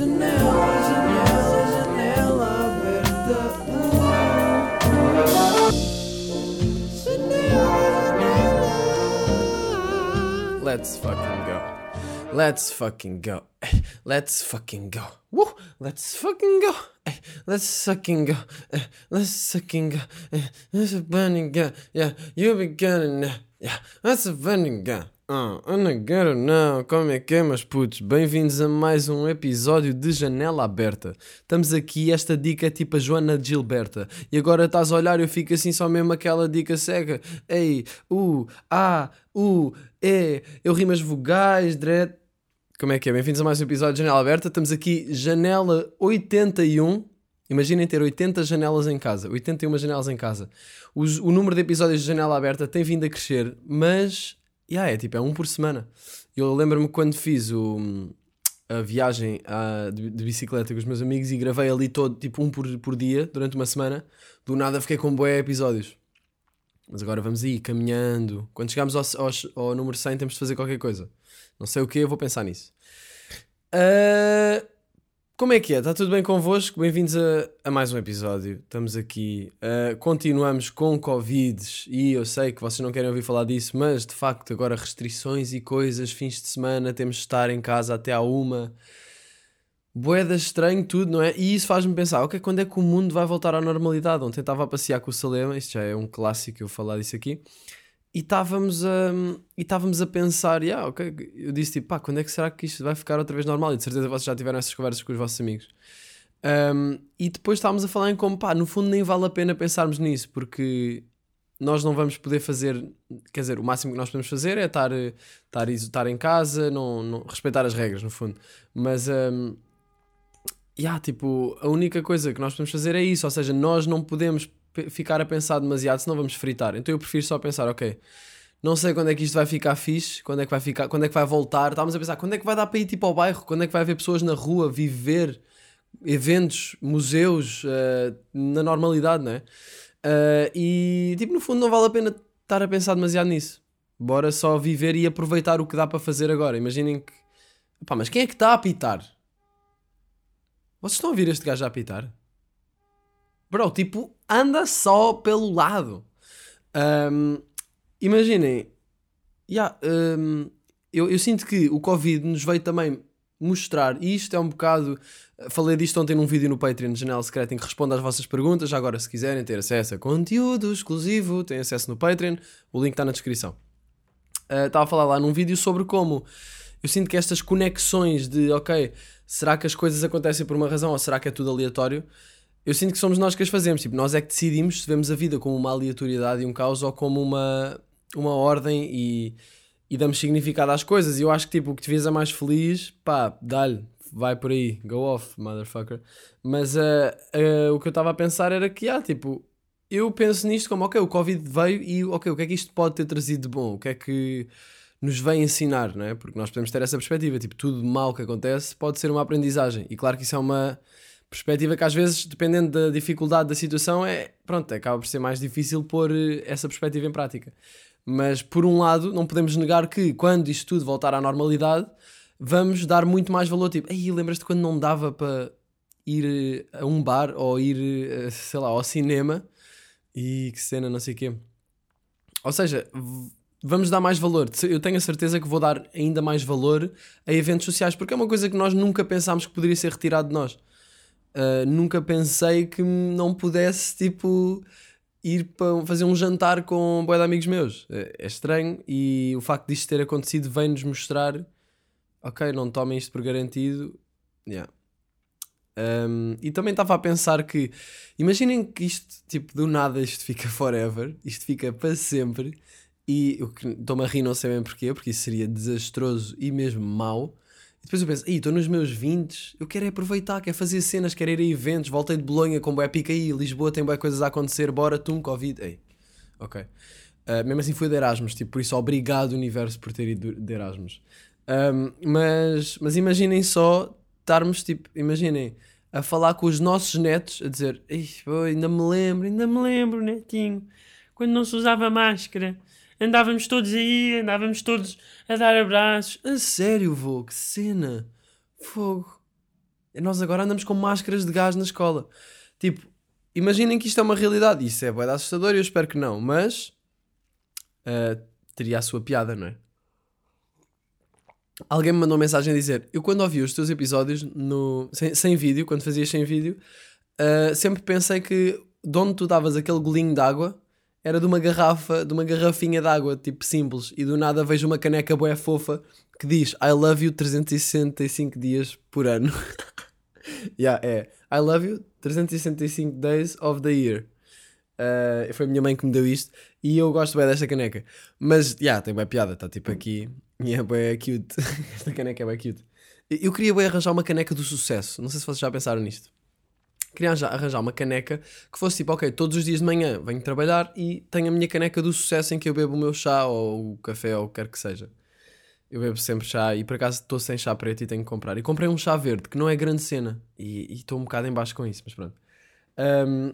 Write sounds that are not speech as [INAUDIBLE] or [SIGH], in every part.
Aberta. Let's fucking go. Let's fucking go. [LAUGHS] Let's fucking go. Woo! Let's fucking go. [LAUGHS] Let's fucking go. [LAUGHS] Let's fucking go. Let's fucking go. Yeah, you be getting now. Yeah, let's fucking go. Uh, I'm not gonna now. Como é que é, meus putos? Bem-vindos a mais um episódio de Janela Aberta. Estamos aqui, esta dica é tipo a Joana Gilberta. E agora estás a olhar e eu fico assim só mesmo aquela dica cega. Ei, u, a, u, e. Eu rimo as vogais, dread. Como é que é? Bem-vindos a mais um episódio de Janela Aberta. Estamos aqui, janela 81. Imaginem ter 80 janelas em casa, 81 janelas em casa. O número de episódios de janela aberta tem vindo a crescer, mas yeah, é tipo, é um por semana. Eu lembro-me quando fiz o, a viagem ah, de, de bicicleta com os meus amigos e gravei ali todo, tipo, um por, por dia, durante uma semana. Do nada fiquei com boé episódios. Mas agora vamos aí, caminhando. Quando chegarmos ao, ao, ao número 100 temos de fazer qualquer coisa. Não sei o que, eu vou pensar nisso. Ah, como é que é? Está tudo bem convosco? Bem-vindos a, a mais um episódio. Estamos aqui. ah, continuamos com Covid e eu sei que vocês não querem ouvir falar disso, mas de facto agora restrições e coisas, fins de semana, temos de estar em casa até à uma. Boeda estranho tudo, não é? E isso faz-me pensar, ok, quando é que o mundo vai voltar à normalidade? Ontem estava a passear com o Salema, isto já é um clássico eu falar disso aqui, e estávamos a, e estávamos a pensar, yeah, ok, eu disse tipo, pá, quando é que será que isto vai ficar outra vez normal? E de certeza vocês já tiveram essas conversas com os vossos amigos. Um, e depois estávamos a falar em como, pá, no fundo nem vale a pena pensarmos nisso, porque nós não vamos poder fazer, quer dizer, o máximo que nós podemos fazer é estar, estar, estar em casa, não, não- respeitar as regras, no fundo. Mas, um, yeah, tipo, a única coisa que nós podemos fazer é isso, ou seja, nós não podemos ficar a pensar demasiado, senão vamos fritar. Então eu prefiro só pensar, ok, não sei quando é que isto vai ficar fixe, quando é que vai ficar, quando é que vai voltar. Estávamos a pensar, quando é que vai dar para ir tipo ao bairro, quando é que vai haver pessoas na rua, viver eventos, museus, eh, na normalidade, não é? Eh, e tipo, no fundo não vale a pena estar a pensar demasiado nisso. Bora só viver e aproveitar o que dá para fazer agora. Imaginem que. Pá, mas quem é que está a apitar? Vocês estão a ouvir este gajo a apitar? Bro, tipo, anda só pelo lado. Ahm, imaginem, yeah, ahm, eu, eu sinto que o Covid nos veio também mostrar, e isto é um bocado. Falei disto ontem num vídeo no Patreon de Janela Secreta em que respondo às vossas perguntas. Já agora, se quiserem ter acesso a conteúdo exclusivo, têm acesso no Patreon. O link está na descrição. Uh, Estava a falar lá num vídeo sobre como eu sinto que estas conexões de, ok, será que as coisas acontecem por uma razão ou será que é tudo aleatório? Eu sinto que somos nós que as fazemos. Tipo, nós é que decidimos se vemos a vida como uma aleatoriedade e um caos ou como uma, uma ordem e, e damos significado às coisas. E eu acho que tipo, o que te fez a mais feliz, pá, dá-lhe, vai por aí, go off, motherfucker. Mas ah, ah, o que eu estava a pensar era que, ah, tipo, eu penso nisto como, ok, o Covid veio e, ok, o que é que isto pode ter trazido de bom? O que é que nos vem ensinar, não é? Porque nós podemos ter essa perspectiva, tipo, tudo mal que acontece pode ser uma aprendizagem. E claro que isso é uma perspectiva que às vezes, dependendo da dificuldade da situação, é, pronto, acaba por ser mais difícil pôr eh, essa perspectiva em prática. Mas, por um lado, não podemos negar que quando isto tudo voltar à normalidade, vamos dar muito mais valor. Tipo, aí lembras-te quando não dava para ir eh, a um bar ou ir, eh, sei lá, ao cinema e que cena, não sei o quê. Ou seja, vamos dar mais valor. Eu tenho a certeza que vou dar ainda mais valor a eventos sociais, porque é uma coisa que nós nunca pensámos que poderia ser retirado de nós. Uh, nunca pensei que não pudesse, tipo, ir para fazer um jantar com um boi de amigos meus. É, é estranho e o facto disto ter acontecido vem-nos mostrar, ok, não tomem isto por garantido. Yeah. Um, e também estava a pensar que, imaginem que isto, tipo, do nada isto fica [LAUGHS] forever, isto fica para sempre, e o que estou-me a rir, não sei bem porquê, porque isso seria desastroso e mesmo mau. E depois eu penso, "Ih, estou nos meus 20, eu quero é aproveitar, quero fazer cenas, quero ir a eventos, voltei de Bolonha com boé pica aí, Lisboa tem boé coisas a acontecer, bora, tum, Covid, ei, ok. Uh, mesmo assim fui de Erasmus, tipo, por isso obrigado universo por ter ido de Erasmus. Um, mas, mas imaginem só estarmos, tipo, imaginem, a falar com os nossos netos, a dizer, "Ih, pô, ainda me lembro, ainda me lembro, netinho, quando não se usava máscara, andávamos todos aí, andávamos todos a dar abraços. A sério, vô, que cena, fogo. Nós agora andamos com máscaras de gás na escola. Tipo, imaginem que isto é uma realidade. Isso é bem assustador e eu espero que não, mas ah, teria a sua piada, não é? Alguém me mandou uma mensagem a dizer: Eu, quando ouvi os teus episódios no, sem, sem vídeo, quando fazias sem vídeo, ah, sempre pensei que de onde tu davas aquele golinho de água era de uma garrafa, de uma garrafinha de água, tipo simples, e do nada vejo uma caneca boé fofa que diz I love you 365 dias por ano. [LAUGHS] yeah, é I love you 365 days of the year. Uh, foi a minha mãe que me deu isto e eu gosto bem desta caneca. Mas, já, yeah, tem bem piada, está tipo aqui e é cute. [LAUGHS] Esta caneca é bem cute. Eu queria arranjar uma caneca do sucesso. Não sei se vocês já pensaram nisto. Queria arranjar, uma caneca que fosse tipo, ok, todos os dias de manhã venho trabalhar e tenho a minha caneca do sucesso em que eu bebo o meu chá ou o café ou o que quer que seja. Eu bebo sempre chá e por acaso estou sem chá preto e tenho que comprar. E comprei um chá verde que não é grande cena e estou um bocado em baixo com isso, mas pronto. Um,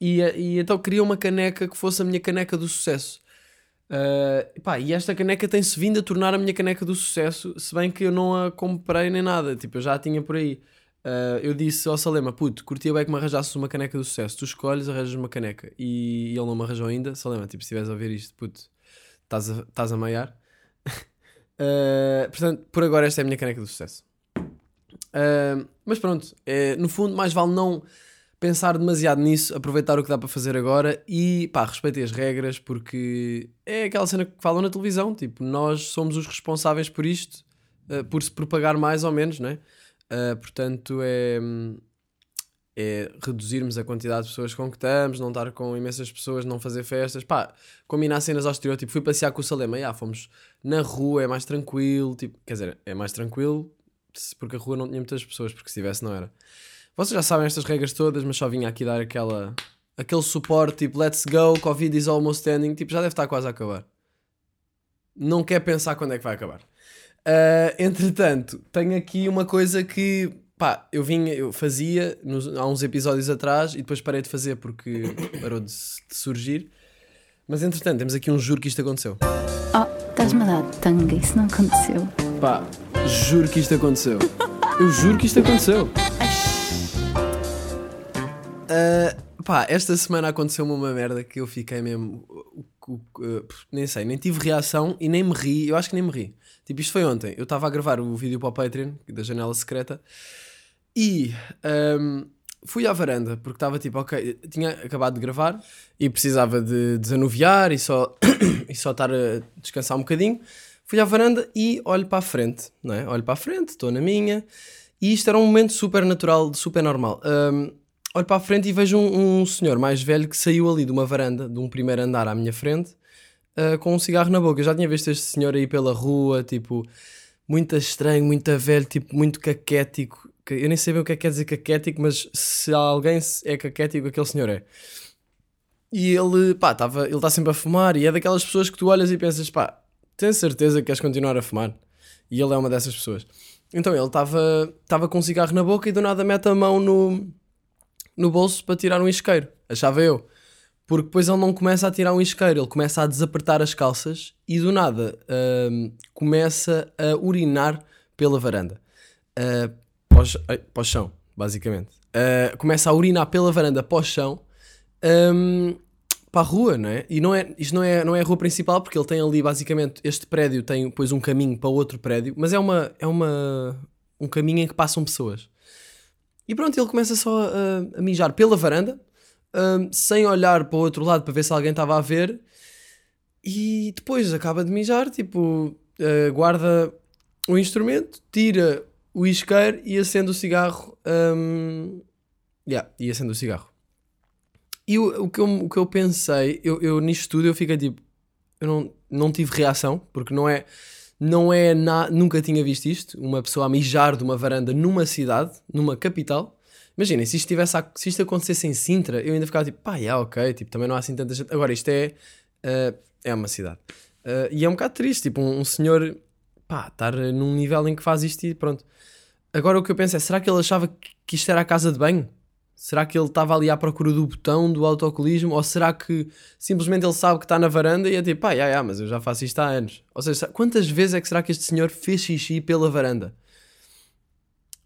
e, e então queria uma caneca que fosse a minha caneca do sucesso. Uh, pá, e esta caneca tem-se vindo a tornar a minha caneca do sucesso, se bem que eu não a comprei nem nada, tipo, eu já a tinha por aí. Uh, eu disse ao Salema, puto, curtia bem que me arranjasses uma caneca do sucesso, tu escolhes, arranjas uma caneca. E, ele não me arranjou ainda. Salema, tipo, se estiveres a ouvir isto, puto, estás a, estás a maiar. uh, [LAUGHS] portanto, por agora esta é a minha caneca do sucesso. mas pronto, é, no fundo, mais vale não pensar demasiado nisso, aproveitar o que dá para fazer agora e pá, respeitem as regras porque é aquela cena que falam na televisão, tipo, nós somos os responsáveis por isto, uh, por se propagar mais ou menos, né? Uh, portanto, é, é reduzirmos a quantidade de pessoas com que estamos, não estar com imensas pessoas, não fazer festas, pá, combinar cenas ao exterior, tipo, fui passear com o Salema, já, fomos na rua, é mais tranquilo, tipo, quer dizer, é mais tranquilo porque a rua não tinha muitas pessoas, porque se tivesse não era. Vocês já sabem estas regras todas, mas só vinha aqui dar aquela, aquele suporte tipo let's go, Covid is almost ending, tipo já deve estar quase a acabar. Não quer pensar quando é que vai acabar. Uh, entretanto, tenho aqui uma coisa que pá, eu vinha, eu fazia nos, há uns episódios atrás e depois parei de fazer porque parou de, de surgir. Mas entretanto, temos aqui um juro que isto aconteceu. Oh, estás-me a dar tanga, isso não aconteceu. Pá, juro que isto aconteceu. Eu juro que isto aconteceu. Uh, pá, esta semana aconteceu-me uma merda que eu fiquei mesmo. Uh, uh, nem sei, nem tive reação e nem me ri. Eu acho que nem me ri. Tipo, isto foi ontem. Eu estava a gravar o vídeo para o Patreon, da janela secreta, e um, fui à varanda, porque estava tipo, ok, tinha acabado de gravar e precisava de desanuviar e só, [COUGHS] e só estar a descansar um bocadinho. Fui à varanda e olho para a frente, não é? Olho para a frente, estou na minha, e isto era um momento super natural, super normal. Um, olho para a frente e vejo um, um, senhor mais velho que saiu ali de uma varanda, de um primeiro andar à minha frente, uh, com um cigarro na boca. Eu já tinha visto este senhor aí pela rua, tipo, muito estranho, muito velho, tipo, muito caquético. Eu nem sei bem o que é que quer dizer caquético, mas se alguém é caquético, aquele senhor é. E ele, pá, tava, ele está sempre a fumar e é daquelas pessoas que tu olhas e pensas, pá, tens certeza que queres continuar a fumar? E ele é uma dessas pessoas. Então ele estava com um cigarro na boca e do nada mete a mão no, no bolso para tirar um isqueiro. Achava eu. Porque depois ele não começa a tirar um isqueiro, ele começa a desapertar as calças e do nada uh, começa a urinar pela varanda. Uh, pós, uh, chão, basicamente. Uh, começa a urinar pela varanda o chão um, para a rua, não é? E não é, isto não é, não é a rua principal porque ele tem ali basicamente este prédio tem depois um caminho para outro prédio, mas é, uma, é uma, um caminho em que passam pessoas. E pronto, ele começa só a, a mijar pela varanda, um, sem olhar para o outro lado para ver se alguém estava a ver. E depois acaba de mijar, tipo, uh, guarda o instrumento, tira o isqueiro e acende o cigarro. Um, yeah, e acende o cigarro. E o, o, que, eu, o que eu pensei, eu, eu nisto tudo eu fiquei tipo, eu não, não tive reação, porque não é não é na, nunca tinha visto isto, uma pessoa a mijar de uma varanda numa cidade, numa capital. Imaginem, se isto, tivesse, se isto acontecesse em Sintra, eu ainda ficava tipo, pá, yeah, ok, tipo, também não há assim tanta gente. Agora, isto é, uh, é uma cidade. Uh, e é um bocado triste, tipo, um, um, senhor, pá, estar num nível em que faz isto e pronto. Agora o que eu penso é, será que ele achava que isto era a casa de banho? Será que ele estava ali à procura do botão do autocolismo? Ou será que simplesmente ele sabe que está na varanda e é tipo, ah, yeah, yeah, mas eu já faço isto há anos? Ou seja, quantas vezes é que será que este senhor fez xixi pela varanda?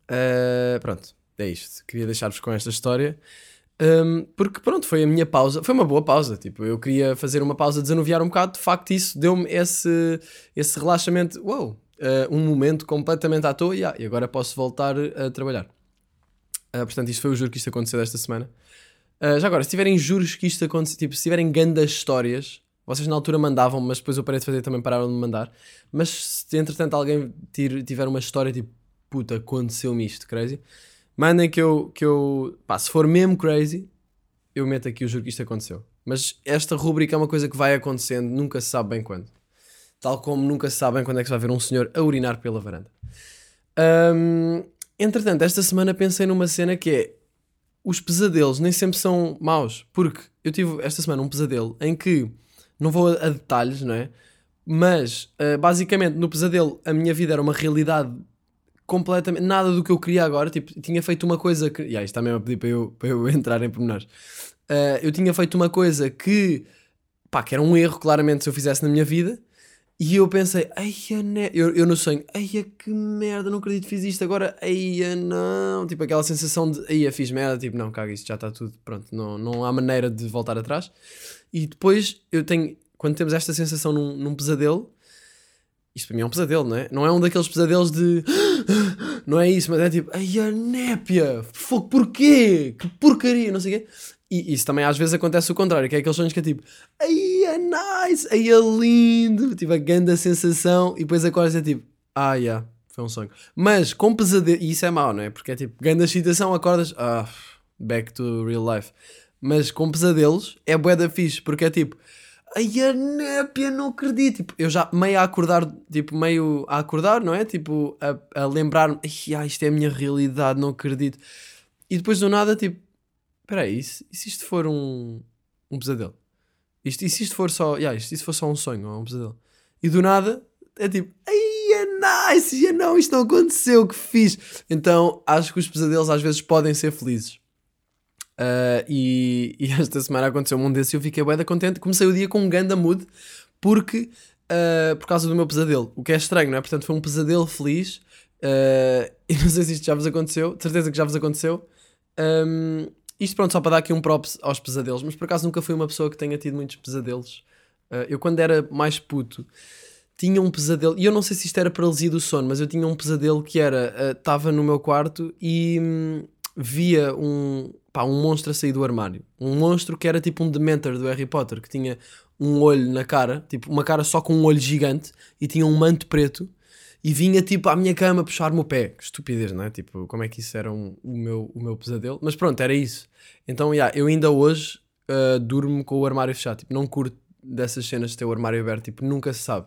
Uh, pronto, é isto. Queria deixar-vos com esta história. Um, porque pronto, foi a minha pausa, foi uma boa pausa. Tipo, eu queria fazer uma pausa, desanuviar um bocado. De facto, isso deu-me esse, esse relaxamento. Uou, uh, um momento completamente à toa. Yeah, e agora posso voltar a trabalhar. Uh, portanto, isto foi o juro que isto aconteceu desta semana. Uh, já agora, se tiverem juros que isto aconteceu, tipo, se tiverem grandes histórias, vocês na altura mandavam, mas depois eu parei de fazer também pararam de mandar. Mas se entretanto alguém tiver uma história tipo, puta, aconteceu-me isto, crazy, mandem que eu, que eu, pá, se for mesmo crazy, eu meto aqui o juro que isto aconteceu. Mas esta rubrica é uma coisa que vai acontecendo, nunca se sabe bem quando. Tal como nunca se sabe bem quando é que se vai ver um senhor a urinar pela varanda. Um, entretanto, esta semana pensei numa cena que é os pesadelos nem sempre são maus, porque eu tive esta semana um pesadelo em que não vou a, a detalhes, não é? Mas uh, basicamente no pesadelo a minha vida era uma realidade completamente nada do que eu queria agora. Tipo, tinha feito uma coisa que. Yeah, isto está mesmo a pedir para eu, para eu [LAUGHS] entrar em pormenores. Uh, eu tinha feito uma coisa que, pá, que era um erro, claramente, se eu fizesse na minha vida. E eu pensei, ai, né? eu, eu no sonho, ai, que merda, não acredito que fiz isto agora, ai, não. Tipo, aquela sensação de, ai, fiz merda, tipo, não, caga, isto já está tudo, pronto, não, não há maneira de voltar atrás. E depois eu tenho, quando temos esta sensação num, num pesadelo, isto para mim é um pesadelo, não é? Não é um daqueles pesadelos de. Não é isso, mas é tipo, ai a népia, fogo, porquê? Que porcaria, não sei o quê. E isso também às vezes acontece o contrário, que é aqueles sonhos que é tipo, ai é nice, ai é lindo, tipo a grande sensação, e depois acordas é tipo, ah, yeah, foi um sonho. Mas com pesadelo, e isso é mau, não é? Porque é tipo, grande excitação, acordas, ah, back to real life. Mas com pesadelos é bué da fixe, porque é tipo, ai a népia, não acredito. Tipo, eu já meio a acordar, tipo, meio a acordar, não é? Tipo, a, a lembrar-me, ai, isto é a minha realidade, não acredito. E depois do nada, tipo, espera aí, e se, e se isto for um, um pesadelo? Isto, e se isto for só, yeah, isto, se for só um sonho ou um pesadelo? E do nada, é tipo, ai, é nice, e não, isto não aconteceu, que fiz. Então, acho que os pesadelos às vezes podem ser felizes. Uh, e, e, [LAUGHS] esta semana aconteceu um desses e eu fiquei bem contente. Comecei o dia com um ganda mood porque, uh, por causa do meu pesadelo. O que é estranho, não é? Portanto, foi um pesadelo feliz. Uh, [LAUGHS] e não sei se isto já vos aconteceu, certeza que já vos aconteceu. Um, isto, pronto, só para dar aqui um props aos pesadelos, mas por acaso nunca fui uma pessoa que tenha tido muitos pesadelos. eu, quando era mais puto, tinha um pesadelo, e eu não sei se isto era paralisia do sono, mas eu tinha um pesadelo que era: estava no meu quarto e hum, via um, pá, um monstro a sair do armário. Um monstro que era tipo um Dementor do Harry Potter, que tinha um olho na cara, tipo uma cara só com um olho gigante e tinha um manto preto e vinha tipo à minha cama puxar-me o pé. Estupidez, não é? Tipo, como é que isso era um, o, meu, o meu pesadelo? Mas pronto, era isso. Então, yeah, eu ainda hoje uh, durmo com o armário fechado. Tipo, não curto dessas cenas de ter o armário aberto. Tipo, nunca se sabe.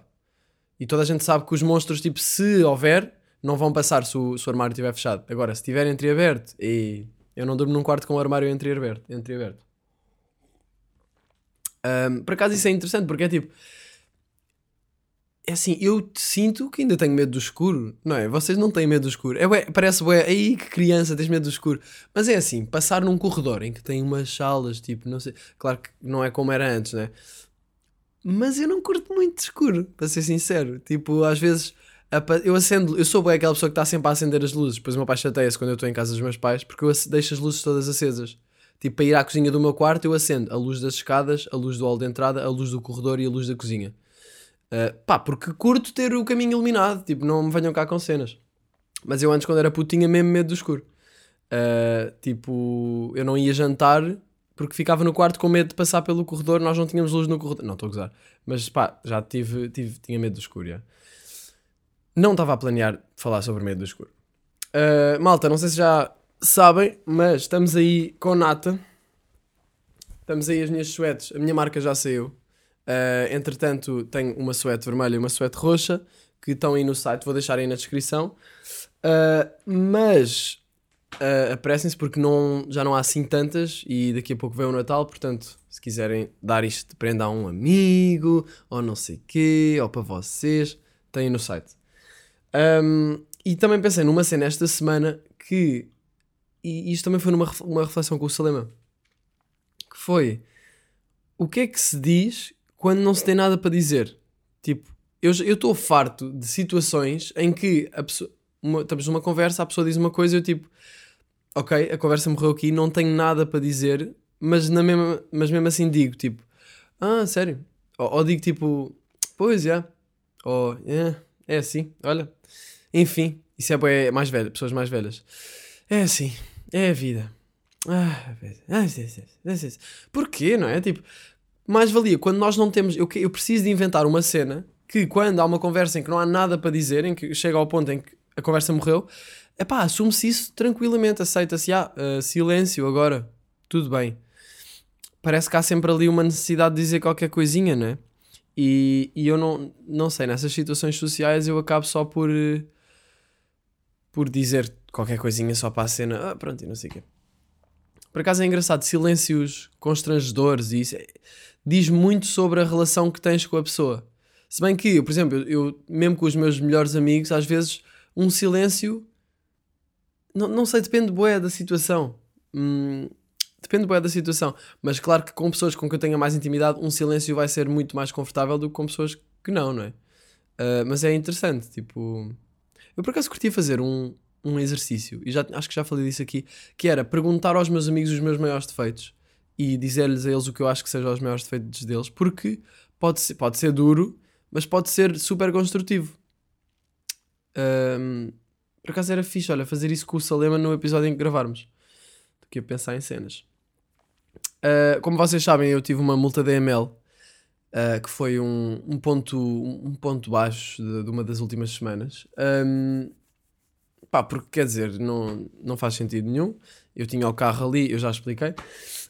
E toda a gente sabe que os monstros, tipo, se houver, não vão passar se o, se o armário estiver fechado. Agora, se estiver entreaberto, e eu não durmo num quarto com o armário entreaberto. entreaberto. Um, por acaso isso é interessante porque é tipo. É assim, eu sinto que ainda tenho medo do escuro, não é? Vocês não têm medo do escuro. É, bué, parece bué, aí que criança tens medo do escuro. Mas é assim, passar num corredor em que tem umas salas, tipo, não sei. Claro que não é como era antes, né? Mas eu não curto muito de escuro, para ser sincero. Tipo, às vezes eu acendo, eu sou bem aquela pessoa que está sempre a acender as luzes. Depois o meu pai chateia-se quando eu estou em casa dos meus pais, porque eu deixo as luzes todas acesas. Tipo, para ir à cozinha do meu quarto, eu acendo a luz das escadas, a luz do hall de entrada, a luz do corredor e a luz da cozinha. Uh, pá, porque curto ter o caminho iluminado, tipo, não me venham cá com cenas. Mas eu antes, quando era puto, tinha mesmo medo do escuro. Uh, tipo, eu não ia jantar porque ficava no quarto com medo de passar pelo corredor, nós não tínhamos luz no corredor. Não, estou a gozar. Mas pá, já tive, tive tinha medo do escuro. Já. Não estava a planear falar sobre medo do escuro. Uh, malta, não sei se já sabem, mas estamos aí com nata. Estamos aí as minhas suetes. A minha marca já saiu. Uh, entretanto, tenho uma suete vermelha e uma suete roxa que estão aí no site. Vou deixar aí na descrição. Uh, mas uh, apressem-se porque não, já não há assim tantas e daqui a pouco vem o Natal. Portanto, se quiserem dar isto de prenda a um amigo ou não sei quê, ou para vocês, têm no site. Um, e também pensei numa cena esta semana que. E isto também foi numa uma reflexão com o Salema. Que foi. O que é que se diz quando não se tem nada para dizer? Tipo, eu estou farto de situações em que a pessoa. uma- estamos numa conversa, a pessoa diz uma coisa e eu tipo, ok, a conversa morreu aqui, não tenho nada para dizer, mas, na mesma, mas mesmo assim digo, tipo, ah, sério? Ou, ou digo tipo, pois, já. Ou, é, é assim, olha. Enfim, isso é, mais velho, pessoas mais velhas. É assim, é a vida. Ah. Porquê, não é? Tipo, mais valia quando nós não temos. Eu, eu preciso de inventar uma cena que, quando há uma conversa em que não há nada para dizer, em que chega ao ponto em que a conversa morreu, é pá, assume-se isso tranquilamente, aceita-se. Ah, ah, silêncio agora, tudo bem. Parece que há sempre ali uma necessidade de dizer qualquer coisinha, não é? E, e eu não, não sei, nessas situações sociais eu acabo só por. eh, por dizer qualquer coisinha só para a cena, ah, pronto, e não sei o quê. Por acaso é engraçado, silêncios constrangedores e isso é- diz muito sobre a relação que tens com a pessoa. Se bem que, por exemplo, eu, mesmo com os meus melhores amigos, às vezes um silêncio não, não sei, depende bué da situação. Hum, depende bué da situação. Mas claro que com pessoas com quem eu tenha mais intimidade, um silêncio vai ser muito mais confortável do que com pessoas que não, não é? Ah, mas é interessante, tipo... Eu por acaso curtia fazer um, um exercício, e já, acho que já falei disso aqui, que era perguntar aos meus amigos os meus maiores defeitos e dizer-lhes a eles o que eu acho que sejam os maiores defeitos deles, porque pode ser, pode ser duro, mas pode ser super construtivo. Ahm, por acaso era fixe, olha, fazer isso com o Salema no episódio em que gravarmos. Estou aqui a pensar em cenas. Ah, como vocês sabem, eu tive uma multa da ML, ah, que foi um, um ponto, um ponto baixo de, de uma das últimas semanas. Ahm, pá, porque quer dizer, não, não faz sentido nenhum. Eu tinha o carro ali, eu já expliquei.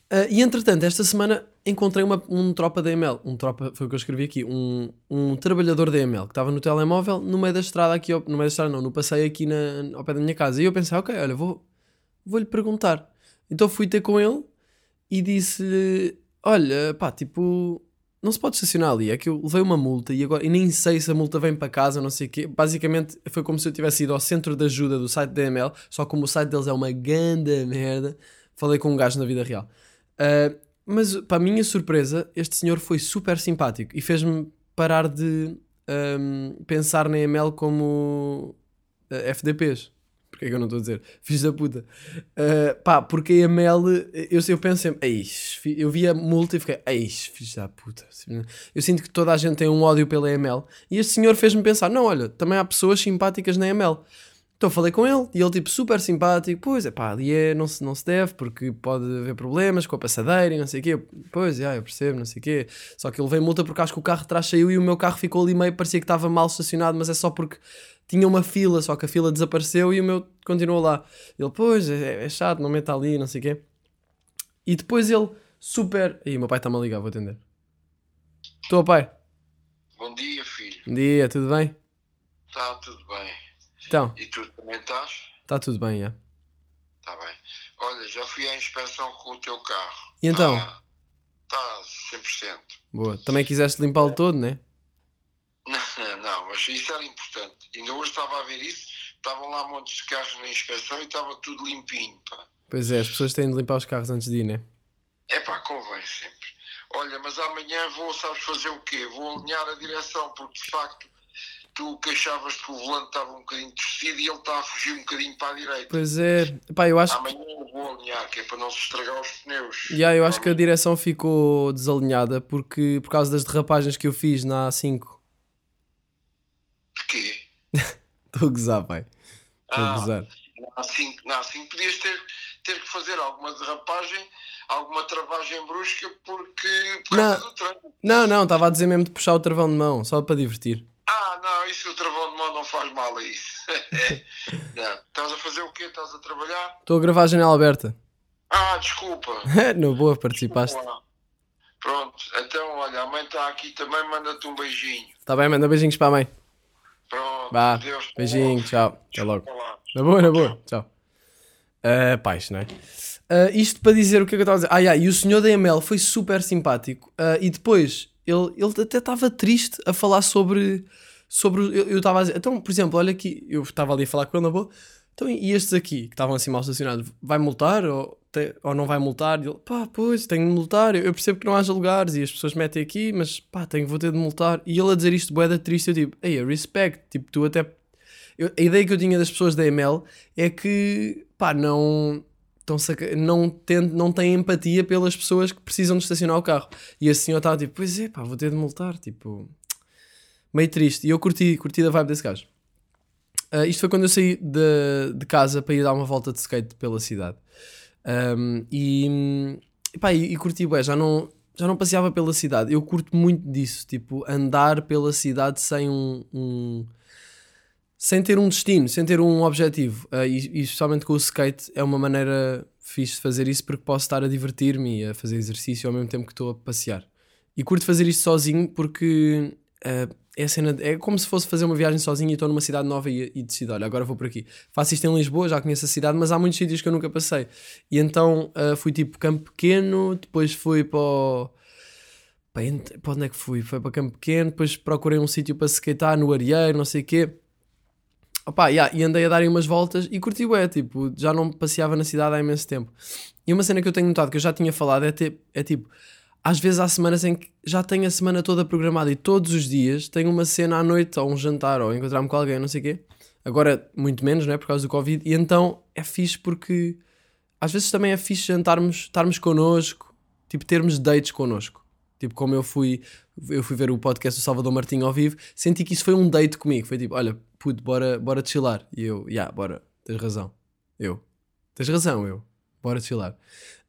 Ah, e entretanto, esta semana encontrei uma, um tropa da ML. Um tropa, foi o que eu escrevi aqui. Um, um trabalhador da ML que estava no telemóvel no meio da estrada aqui, no meio da estrada não, no passeio aqui na, ao pé da minha casa. E eu pensei, ok, olha, vou, vou-lhe perguntar. Então fui ter com ele e disse-lhe: Olha, pá, tipo, não se pode estacionar ali. É que eu levei uma multa e agora e nem sei se a multa vem para casa, não sei o quê. Basicamente foi como se eu tivesse ido ao centro de ajuda do site da ML, só como o site deles é uma ganda merda. Falei com um gajo na vida real. Ah, mas, para a minha surpresa, este senhor foi super simpático e fez-me parar de ahm, pensar na ML como ah, FDPs. Porquê é que eu não estou a dizer? [LAUGHS] Fiz da puta. Uh, pá, porque a ML, eu, eu penso sempre, "Eis", eu vi a multa e fiquei, eis, fiz da puta. Eu sinto que toda a gente tem um ódio pela ML. E este senhor fez-me pensar, não, olha, também há pessoas simpáticas na ML. Então falei com ele e ele, tipo, super simpático. Pois é, pá, ali é, não se, não se deve porque pode haver problemas com a passadeira e não sei o quê. Pois, já, eu percebo, não sei o quê. Só que ele veio multa porque acho que o carro de trás saiu e o meu carro ficou ali meio, parecia que estava mal estacionado, mas é só porque tinha uma fila, só que a fila desapareceu e o meu continuou lá. Ele, pois, é, é chato, não meta ali, não sei o quê. E depois ele, super. Ih, meu pai está-me a ligar, vou atender. Estou, pai. Bom dia, filho. Bom dia, tudo bem? Está tudo bem. Então, E tu também estás? está tudo bem, já. Está bem. Olha, já fui à inspeção com o teu carro. E então? Está 100%. Boa. Também quiseste limpá-lo todo, né? Não, [LAUGHS] não, mas isso era importante. Ainda hoje estava a ver isso. Estavam lá montes de carros na inspeção e estava tudo limpinho, pá. Pois é, as pessoas têm de limpar os carros antes de ir, né? É pá, convém sempre. Olha, mas amanhã vou, sabes fazer o quê? Vou alinhar a direção, porque de facto tu queixavas que o volante estava um bocadinho torcido e ele está a fugir um bocadinho para a direita. Pois é, pá, eu acho. Amanhã eu vou alinhar, que é para não se estragar os pneus. Yeah, eu acho que a direção ficou desalinhada porque, por causa das derrapagens que eu fiz na A5. De quê? [LAUGHS] Estou a gozar, pai. Estou a Ah, gozar. na A5, na A5 podias ter, ter que fazer alguma derrapagem, alguma travagem brusca porque, por causa Não. Não, não, estava a dizer mesmo de puxar o travão de mão, só para divertir. Ah, não, isso o travão de mão não faz mal a isso. [LAUGHS] não. Estás a fazer o quê? Estás a trabalhar? Estou a gravar a janela aberta. Ah, desculpa. [LAUGHS] no boa, participaste. Desculpa. Pronto, então olha, a mãe está aqui também, manda-te um beijinho. Está bem, manda beijinhos para a mãe. Pronto, Vá, Deus te beijinho, ouve. tchau. Até logo. Olá. Na boa, na boa. Tchau. Uh, paz, não é? Uh, isto para dizer o que é que eu estava a dizer. Ah, yeah, e o senhor da ML foi super simpático. Uh, e depois, ele, ele até estava triste a falar sobre. sobre eu estava a dizer. Então, por exemplo, olha aqui. Eu estava ali a falar com ele na boa. Então, e estes aqui, que estavam assim mal estacionados, vai multar ou, te- ou não vai multar? E ele, pá, pois, tenho de multar. Eu, eu percebo que não haja lugares e as pessoas metem aqui, mas pá, tenho, vou ter de multar. E ele a dizer isto, boeda triste, eu tipo, ei, respect. Tipo, tu até eu- a ideia que eu tinha das pessoas da ML é que, pá, não. Saca- não, tem, não têm empatia pelas pessoas que precisam de estacionar o carro. E esse senhor estava tipo, pois é, pá, vou ter de multar. Tipo, meio triste. E eu curti, curti da vibe desse gajo. Ah, isto foi quando eu saí de, de casa para ir dar uma volta de skate pela cidade. Um, e, e pá, e, e curti, bué, já não, já não passeava pela cidade. Eu curto muito disso, tipo, andar pela cidade sem um. um- sem ter um destino, sem ter um objetivo. Ah, e, e especialmente com o skate é uma maneira fixe de fazer isso porque posso estar a divertir-me e a fazer exercício ao mesmo tempo que estou a passear. E curto fazer isto sozinho porque ah, é, cena, é como se fosse fazer uma viagem sozinho e estou numa cidade nova e, e decido, olha, agora vou por aqui. Faço isto em Lisboa, já conheço a cidade, mas há muitos sítios que eu nunca passei. E então ah, fui tipo Campo Pequeno, depois fui para o... Para onde é que fui? Foi para Campo Pequeno, depois procurei um sítio para skatear no Arieiro, não sei o quê. Opa, yeah, e andei a darem umas voltas e curti bué, tipo, já não passeava na cidade há imenso tempo. E uma cena que eu tenho notado, que eu já tinha falado, é, te- é tipo, às vezes há semanas em que já tenho a semana toda programada e todos os dias tenho uma cena à noite, ou um jantar, ou encontrar-me com alguém, não sei o quê. Agora, muito menos, né, por causa do Covid. E então é fixe porque às vezes também é fixe jantarmos, estarmos connosco, tipo, termos dates connosco. Tipo, como eu fui, eu fui ver o podcast do Salvador Martinho ao vivo, senti que isso foi um date comigo. Foi tipo, olha, puto, bora, bora chilar. E eu, já, yeah, bora, tens razão. Eu, tens razão, eu, bora chilar.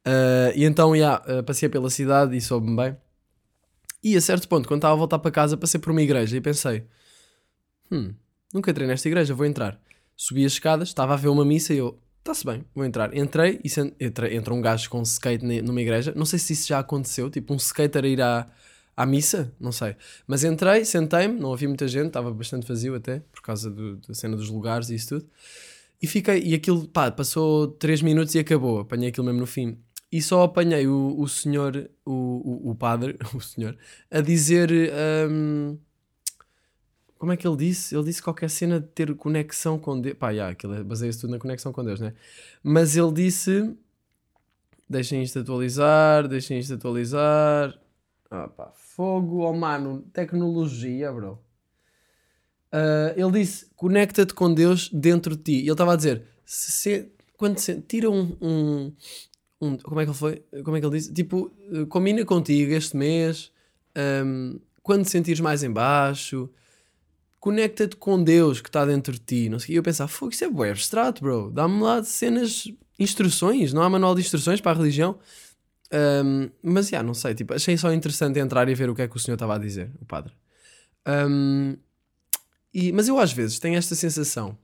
Ah, e então, já, yeah, passei pela cidade e soube-me bem. E a certo ponto, quando estava a voltar para casa, passei por uma igreja e pensei, hum, nunca entrei nesta igreja, vou entrar. Subi as escadas, estava a ver uma missa e eu, está-se bem, vou entrar. Entrei e sen- entra, um gajo com skate ne- numa igreja. Não sei se isso já aconteceu, tipo um skater ir à, à missa, não sei. Mas entrei, sentei-me, não havia muita gente, estava bastante vazio até, por causa do- da cena dos lugares e isso tudo. E fiquei, e aquilo, pá, passou 3 minutos e acabou. Apanhei aquilo mesmo no fim. E só apanhei o, o senhor, o, o, o padre, [LAUGHS] o senhor, a dizer. hum, como é que ele disse? Ele disse qualquer cena de ter conexão com Deus. Pá, yeah, aquilo é- baseia-se tudo na conexão com Deus, né? Mas ele disse: deixem isto atualizar, deixem isto atualizar. Ah, fogo, oh mano, tecnologia, bro. Ah, ele disse: conecta-te com Deus dentro de ti. E ele estava a dizer: se, se- quando se, tira um, um, um- Como é que ele foi? Como é que ele disse? Tipo, combina contigo este mês. ahm, quando te sentires mais em baixo, conecta-te com Deus que está dentro de ti. Não sei. E eu pensava: fogo, isso é bué abstrato, bro. Dá-me lá cenas, instruções. Não há manual de instruções para a religião. Ahm, mas já, não sei. Tipo, achei só interessante entrar e ver o que é que o senhor estava a dizer, o padre. Ahm, e, mas eu às vezes tenho esta sensação,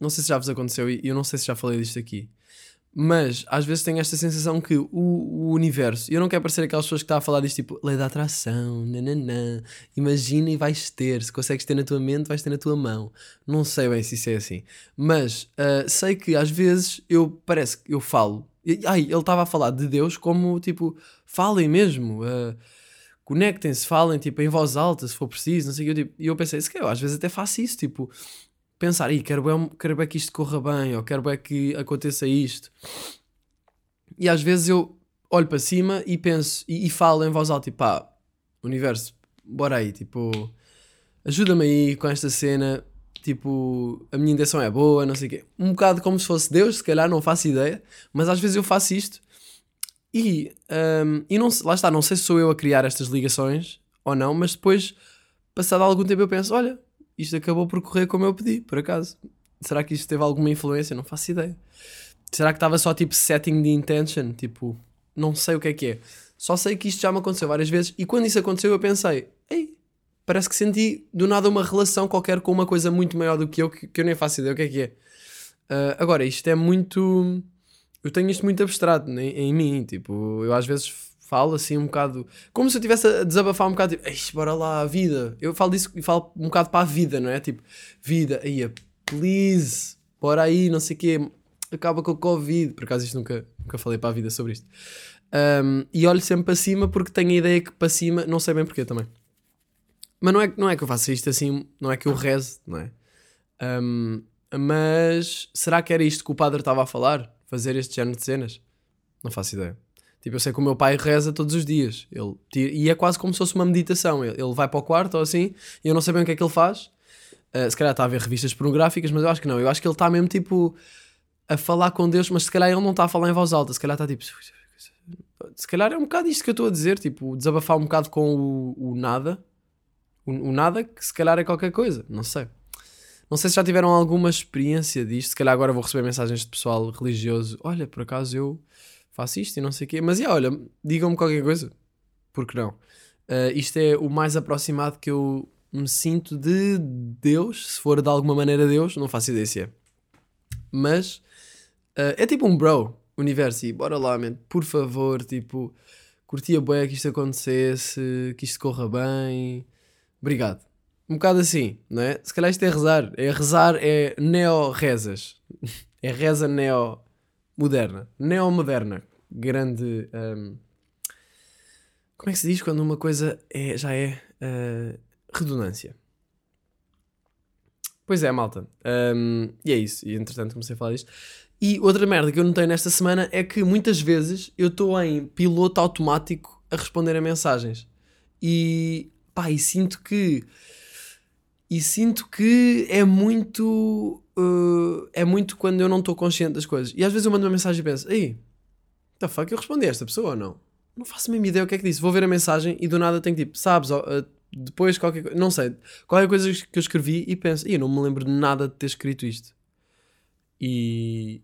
não sei se já vos aconteceu e eu não sei se já falei disto aqui, mas às vezes tenho esta sensação que o, o universo, e eu não quero parecer aquelas pessoas que estão a falar disto tipo lei da atração, nananã, imagina e vais ter, se consegues ter na tua mente, vais ter na tua mão. Não sei bem se isso é assim, mas ah, sei que às vezes eu parece que eu falo, ai, ele estava a falar de Deus como tipo, falem mesmo. ah, conectem-se, falem tipo em voz alta se for preciso, não sei o que. eu, tipo, E eu pensei, se calhar, eu às vezes até faço isso, tipo, pensar, Ih, quero bem, quero bem que isto corra bem, ou quero bem que aconteça isto. E às vezes eu olho para cima e penso, e, e falo em voz alta, tipo, pá, universo, bora aí, tipo, ajuda-me aí com esta cena, tipo, a minha intenção é boa, não sei o quê. Um bocado como se fosse Deus, se calhar, não faço ideia, mas às vezes eu faço isto e, hum, e não, lá está, não sei se sou eu a criar estas ligações ou não, mas depois, passado algum tempo, eu penso: olha, isto acabou por correr como eu pedi, por acaso. Será que isto teve alguma influência? Não faço ideia. Será que estava só tipo setting de intention? Tipo, não sei o que é que é. Só sei que isto já me aconteceu várias vezes e quando isso aconteceu eu pensei: ei, parece que senti do nada uma relação qualquer com uma coisa muito maior do que eu, que, que eu nem faço ideia o que é que é. Ah, agora, isto é muito. Eu tenho isto muito abstrato em, em mim. Tipo, eu às vezes falo assim um bocado. Como se eu estivesse a desabafar um bocado. Tipo, bora lá, a vida. Eu falo disso e falo um bocado para a vida, não é? Tipo, vida, aí, please, bora aí, não sei o quê. Acaba com o Covid. Por acaso, isto nunca, nunca falei para a vida sobre isto. Um, e olho sempre para cima porque tenho a ideia que para cima, não sei bem porquê também. Mas não é, não é que eu faça isto assim, não é que eu reze, não é? Um, mas será que era isto que o padre estava a falar? Fazer este género de cenas? Não faço ideia. Tipo, eu sei que o meu pai reza todos os dias. Ele tira- e é quase como se fosse uma meditação. Ele, ele vai para o quarto ou assim, e eu não sei bem o que é que ele faz. Uh, se calhar está a ver revistas pornográficas, mas eu acho que não. Eu acho que ele está mesmo tipo a falar com Deus, mas se calhar ele não está a falar em voz alta. Se calhar está tipo. Se calhar é um bocado isto que eu estou a dizer, tipo, desabafar um bocado com o, o nada. O, o nada, que se calhar é qualquer coisa, não sei. Não sei se já tiveram alguma experiência disto. Se calhar agora vou receber mensagens de pessoal religioso. Olha, por acaso eu faço isto e não sei o quê. Mas, yeah, olha, digam-me qualquer coisa. Porque não? Uh, isto é o mais aproximado que eu me sinto de Deus. Se for de alguma maneira Deus, não faço ideia se é. Mas uh, é tipo um bro, universo. E bora lá, man. Por favor, tipo, curtia bué que isto acontecesse, que isto corra bem. Obrigado. Um bocado assim, não é? Se calhar isto é rezar. É rezar, é neo-rezas. [LAUGHS] É reza neo-moderna. Neo-moderna. Grande. Um, como é que se diz quando uma coisa é, já é uh, redundância? Pois é, malta. Um, e é isso. E entretanto comecei a falar disto. E outra merda que eu notei nesta semana é que muitas vezes eu estou em piloto automático a responder a mensagens. E pá, e sinto que e sinto que é muito. Uh, é muito quando eu não estou consciente das coisas. E às vezes eu mando uma mensagem e penso: Ei, the fuck, eu respondi a esta pessoa ou não? Não faço a mesma ideia o que é que disse. Vou ver a mensagem e do nada tenho tipo, sabes, uh, depois qualquer coisa, não sei, qualquer coisa que eu escrevi e penso: Ei, eu não me lembro de nada de ter escrito isto. E.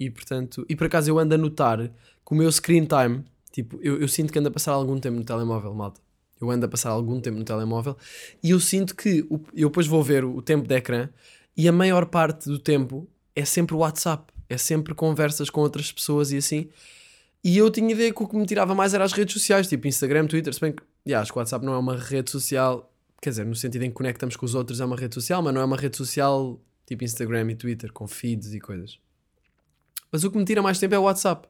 E portanto, e por acaso eu ando a notar que o meu screen time, tipo, eu, eu sinto que ando a passar algum tempo no telemóvel, malta. Eu ando a passar algum tempo no telemóvel e eu sinto que o, eu depois vou ver o, o tempo de ecrã e a maior parte do tempo é sempre o WhatsApp, é sempre conversas com outras pessoas e assim. E eu tinha ideia que o que me tirava mais era as redes sociais, tipo Instagram, Twitter, se bem que yeah, acho que o WhatsApp não é uma rede social, quer dizer, no sentido em que conectamos com os outros é uma rede social, mas não é uma rede social tipo Instagram e Twitter, com feeds e coisas. Mas o que me tira mais tempo é o WhatsApp.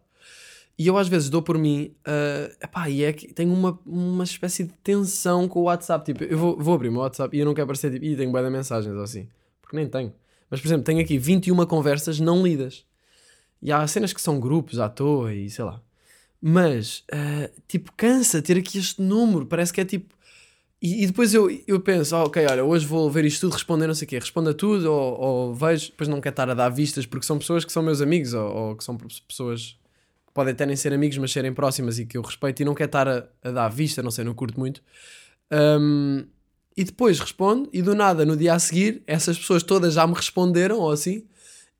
E eu às vezes dou por mim, uh, epá, e é que tenho uma, uma espécie de tensão com o WhatsApp. Tipo, eu vou, vou abrir o meu WhatsApp e eu não quero parecer tipo, ih, tenho bué de mensagens ou assim. Porque nem tenho. Mas, por exemplo, tenho aqui 21 conversas não lidas. E há cenas que são grupos à toa e sei lá. Mas, uh, tipo, cansa ter aqui este número. Parece que é tipo. E, e depois eu, eu penso, oh, ok, olha, hoje vou ver isto tudo, responder não sei o quê. Responda tudo ou, ou vejo. Depois não quero estar a dar vistas porque são pessoas que são meus amigos ou, ou que são pessoas podem até nem ser amigos, mas serem próximas e que eu respeito e não quero estar a, a dar vista, não sei, não curto muito. Um, e depois respondo, e do nada, no dia a seguir, essas pessoas todas já me responderam, ou assim,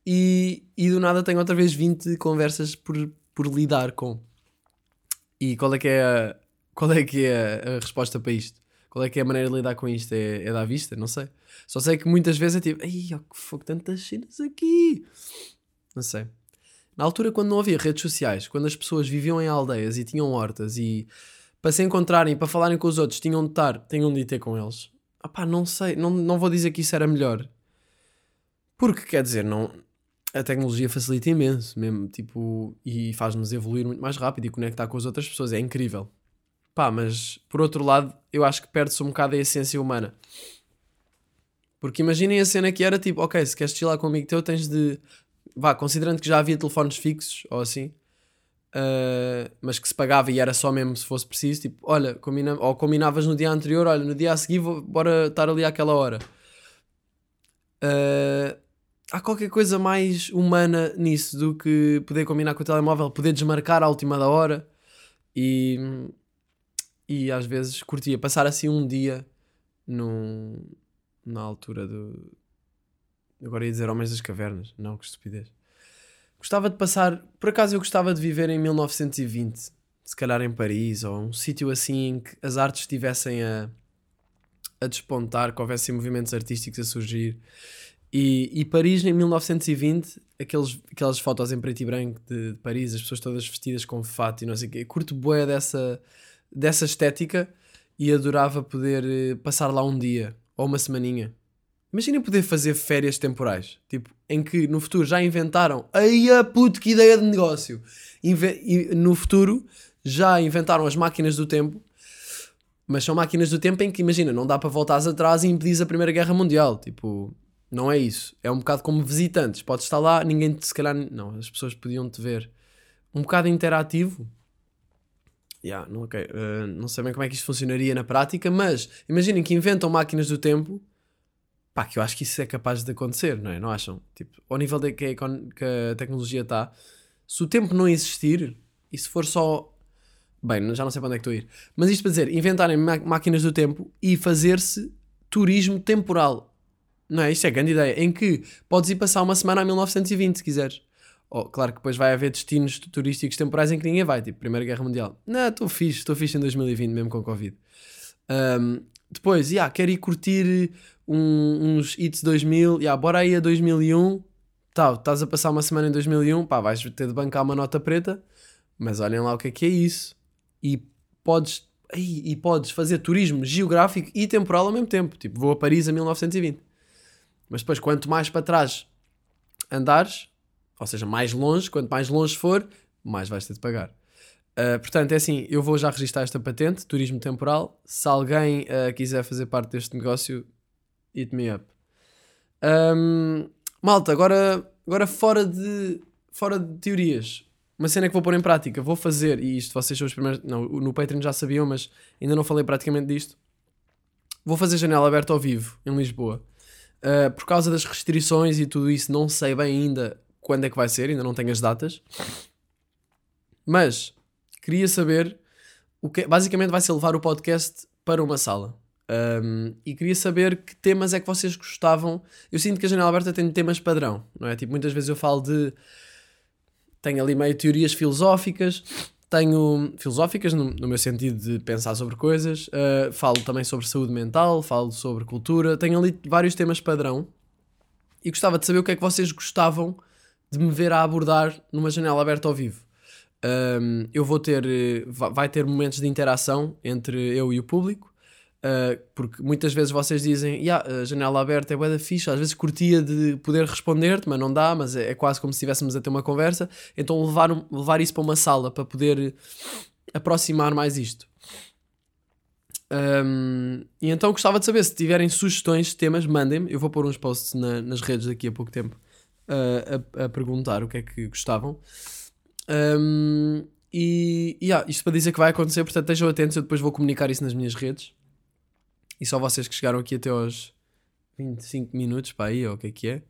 e, e do nada tenho outra vez 20 conversas por, por lidar com. E qual é que é a, qual é, que é a, resposta para isto? Qual é que é a maneira de lidar com isto? É, é dar vista? Não sei. Só sei que muitas vezes é tipo, ai, que fogo, tantas cenas aqui. Não sei. Na altura, quando não havia redes sociais, quando as pessoas viviam em aldeias e tinham hortas e para se encontrarem, para falarem com os outros, tinham de estar, tinham de ir ter com eles. Ah pá, não sei, não, não vou dizer que isso era melhor. Porque, quer dizer, não, a tecnologia facilita imenso, mesmo, tipo, e faz-nos evoluir muito mais rápido e conectar com as outras pessoas, é incrível. Pá, mas, por outro lado, eu acho que perde-se um bocado a essência humana. Porque imaginem a cena que era tipo, ok, se queres chilar com amigo teu, tens de vá, considerando que já havia telefones fixos ou assim, uh, mas que se pagava e era só mesmo se fosse preciso, tipo, olha, combina, ou combinavas no dia anterior, olha, no dia a seguir vou, bora estar ali àquela hora. Uh, há qualquer coisa mais humana nisso do que poder combinar com o telemóvel, poder desmarcar à última da hora e, e às vezes curtia passar assim um dia num, na altura do, Agora ia dizer Homens das Cavernas. Não, que estupidez. Gostava de passar. Por acaso eu gostava de viver em 1920. Se calhar em Paris ou um sítio assim em que as artes estivessem a, a despontar, que houvessem movimentos artísticos a surgir. E, e Paris em 1920, aqueles, aquelas fotos em preto e branco de, de Paris, as pessoas todas vestidas com fato e não sei o quê. Curto boé dessa, dessa estética e adorava poder eh, passar lá um dia ou uma semaninha Imaginem poder fazer férias temporais. Tipo, em que no futuro já inventaram. Ai, a puto, que ideia de negócio! Inve no futuro já inventaram as máquinas do tempo. Mas são máquinas do tempo em que, imagina, não dá para voltar atrás e impedir a Primeira Guerra Mundial. Tipo, não é isso. É um bocado como visitantes. Podes estar lá, ninguém, se calhar, não, as pessoas podiam te ver. Um bocado interativo. Yeah, não, okay. uh, não sei bem como é que isto funcionaria na prática, mas imaginem que inventam máquinas do tempo pá, que eu acho que isso é capaz de acontecer, não é? Não acham? Tipo, ao nível de que a, tecnologia está, se o tempo não existir e se for só. Bem, já não sei para onde é que estou a ir. Mas isto para dizer, inventarem máquinas do tempo e fazer-se turismo temporal. Não é? Isto é grande ideia. Em que podes ir passar uma semana a 1920, se quiseres. Oh, claro que depois vai haver destinos turísticos temporais em que ninguém vai, tipo Primeira Guerra Mundial. Não, estou fixe, estou fixe em 2020, mesmo com Covid. Um, depois, yeah, quero ir curtir um- uns hits 2000, yeah, bora aí a 2001. Tá, estás a passar uma semana em 2001, pá, vais ter de bancar uma nota preta, mas olhem lá o que é que é isso. E podes, ai, e podes fazer turismo geográfico e temporal ao mesmo tempo. Tipo, vou a Paris a 1920. Mas depois, quanto mais para trás andares, ou seja, mais longe, quanto mais longe for, mais vais ter de pagar. Uh, portanto, é assim, eu vou já registrar esta patente, turismo temporal. Se alguém uh, quiser fazer parte deste negócio, hit me up. Um, malta, agora, agora fora, de, fora de teorias, uma cena que vou pôr em prática, vou fazer, e isto vocês são os primeiros, não, no Patreon já sabiam, mas ainda não falei praticamente disto. Vou fazer janela aberta ao vivo, em Lisboa. Uh, por causa das restrições e tudo isso, não sei bem ainda quando é que vai ser, ainda não tenho as datas. Mas queria saber o que basicamente vai ser levar o podcast para uma sala. Um, e queria saber que temas é que vocês gostavam. Eu sinto que a janela aberta tem temas padrão, não é? Tipo, muitas vezes eu falo de. Tenho ali meio teorias filosóficas, tenho filosóficas no, no meu sentido de pensar sobre coisas, uh, falo também sobre saúde mental, falo sobre cultura, tenho ali vários temas padrão e gostava de saber o que é que vocês gostavam de me ver a abordar numa janela aberta ao vivo. Um, eu vou ter, eh, va- vai ter momentos de interação entre eu e o público, uh, porque muitas vezes vocês dizem, yeah, a janela aberta é bué da fixe, às vezes curtia de poder responder-te, mas não dá, mas é, é quase como se estivéssemos a ter uma conversa, então levar, um- levar isso para uma sala para poder aproximar mais isto. Um, e então gostava de saber se tiverem sugestões de temas, mandem-me. Eu vou pôr uns posts na- nas redes daqui a pouco tempo uh, a, a perguntar o que é que gostavam. Um, e, yeah, isto para dizer que vai acontecer, portanto estejam atentos. Eu depois vou comunicar isso nas minhas redes. E só vocês que chegaram aqui até aos 25 minutos para aí, ou o que é que é,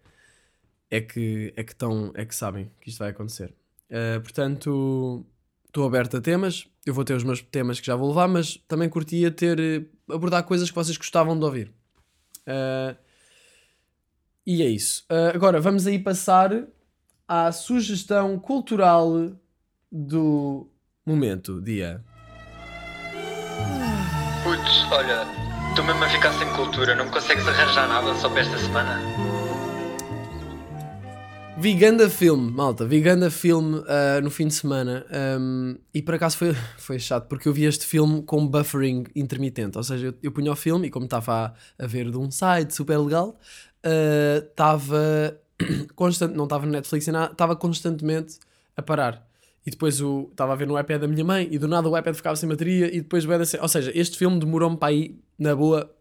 é que, é que, estão, é que sabem que isto vai acontecer. Uh, portanto, estou aberto a temas. Eu vou ter os meus temas que já vou levar, mas também curtia ter eh, abordar coisas que vocês gostavam de ouvir. Uh, e é isso. Uh, agora vamos aí passar à sugestão cultural do momento, dia. Putz, olha, estou mesmo a ficar sem cultura, não me consegues arranjar nada só para esta semana? Vi ganda filme, malta, vi ganda filme ah, no fim de semana um, e por acaso foi, [LAUGHS] foi chato porque eu vi este filme com buffering intermitente, ou seja, eu, eu punha o filme e como estava a, a ver de um site super legal, ah, estava [COUGHS] constante, não estava no Netflix e estava constantemente a parar. E depois o estava a ver no iPad da minha mãe e do nada o iPad ficava sem bateria e depois da ce- ou seja, este filme demorou-me para aí na boa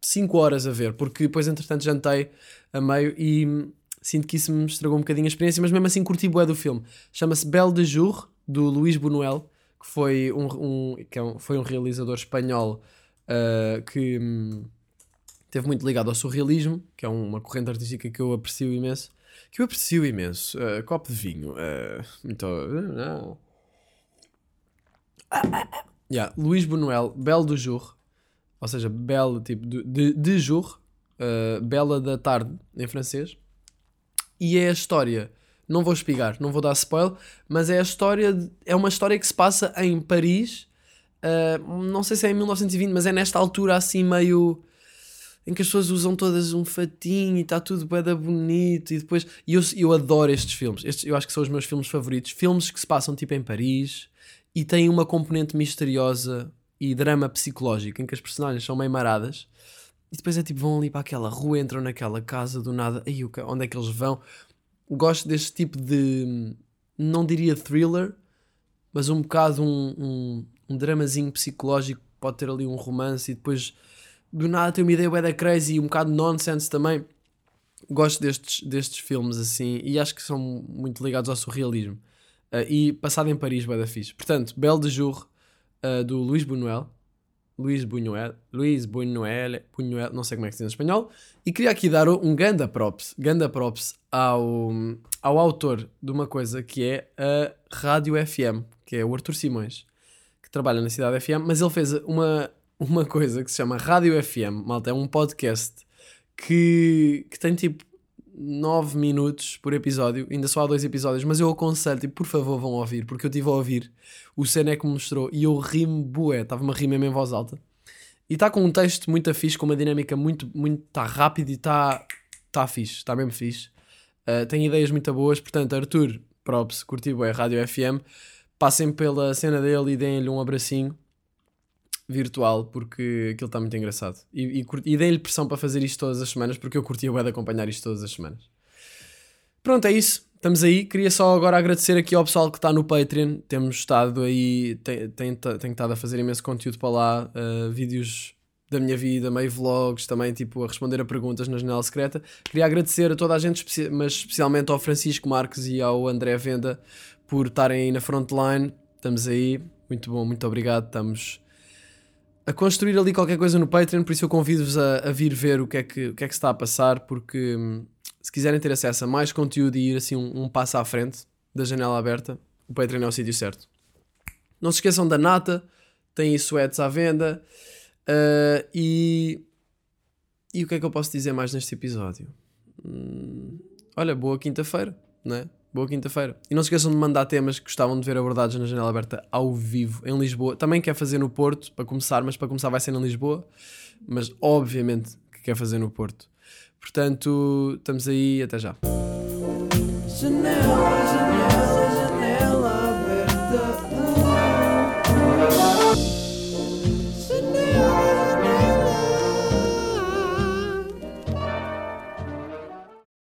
5 horas a ver, porque depois entretanto jantei a meio e hum, sinto que isso me estragou um bocadinho a experiência, mas mesmo assim curti bué do filme. Chama-se Belle de Jour, do Luís Buñuel, que foi um, um- que é um- foi um realizador espanhol ah, que hum, teve muito ligado ao surrealismo, que é uma corrente artística que eu aprecio imenso. Que eu aprecio imenso. Ah, copo de vinho. ah, muito... não. Yeah, Luís Buñuel, Belle du Jour, ou seja, Belle tipo de, de, jour, uh, Bela da tarde em francês, e é a história. Não vou espigar, não vou dar spoiler, mas é a história, de- é uma história que se passa em Paris. uh, não sei se é em 1920, mas é nesta altura assim meio em que as pessoas usam todas um fatinho e está tudo bem bonito e depois e eu, eu adoro estes filmes. Estes, eu acho que são os meus filmes favoritos. Filmes que se passam tipo em Paris e têm uma componente misteriosa e drama psicológico em que as personagens são meio maradas e depois é tipo vão ali para aquela rua entram naquela casa do nada. Aí onde é que eles vão? Gosto deste tipo de não diria thriller mas um bocado um, um, um dramazinho psicológico pode ter ali um romance e depois do nada tem uma ideia bué da crazy e um bocado nonsense também. Gosto destes, destes filmes assim e acho que são muito ligados ao surrealismo. Ah, e passado em Paris, bué da fixe. Portanto, Belle de Jour, ah, do Luís Buñuel. Luís Buñuel, Luís Buñuel, Buñuel, não sei como é que se diz em espanhol, e queria aqui dar um ganda props, ganda props ao, ao autor de uma coisa que é a Rádio FM, que é o Arthur Simões, que trabalha na Cidade FM, mas ele fez uma, uma coisa que se chama Rádio FM, malta, é um podcast que, que tem tipo 9 minutos por episódio, ainda só há dois episódios, mas eu aconselho, tipo, por favor vão ouvir, porque eu estive a ouvir, o Seneca me mostrou e eu ri-me bué, estava-me a rir mesmo em voz alta. E está com um texto muito fixe, com uma dinâmica muito, muito, está rápido e está tá fixe, está mesmo fixe. Uh, tem ideias muito boas, portanto, Arthur, props, curti bué, Rádio FM, passem pela cena dele e deem-lhe um abracinho virtual porque aquilo está muito engraçado. E, e, e dei-lhe pressão para fazer isto todas as semanas porque eu curtia bué de acompanhar isto todas as semanas. Pronto, é isso. Estamos aí. Queria só agora agradecer aqui ao pessoal que está no Patreon. Temos estado aí, tem, tem, tenho estado a fazer imenso conteúdo para lá, uh, vídeos da minha vida, meio vlogs, também tipo a responder a perguntas na janela secreta. Queria agradecer a toda a gente, mas especialmente ao Francisco Marques e ao André Venda por estarem aí na frontline. Estamos aí. Muito bom, muito obrigado. Estamos a construir ali qualquer coisa no Patreon, por isso eu convido-vos a, a vir ver o que, é que, o que é que se está a passar, porque hum, se quiserem ter acesso a mais conteúdo e ir assim um, um passo à frente da janela aberta, o Patreon é o sítio certo. Não se esqueçam da Nata, tem suetes à venda. ah, e, e o que é que eu posso dizer mais neste episódio? Hum, olha, boa quinta-feira, não é? Boa quinta-feira. E não se esqueçam de mandar temas que gostavam de ver abordados na janela aberta ao vivo em Lisboa. Também quer fazer no Porto, para começar, mas para começar vai ser em Lisboa. Mas obviamente que quer fazer no Porto. Portanto, estamos aí, até já. Janela, janela.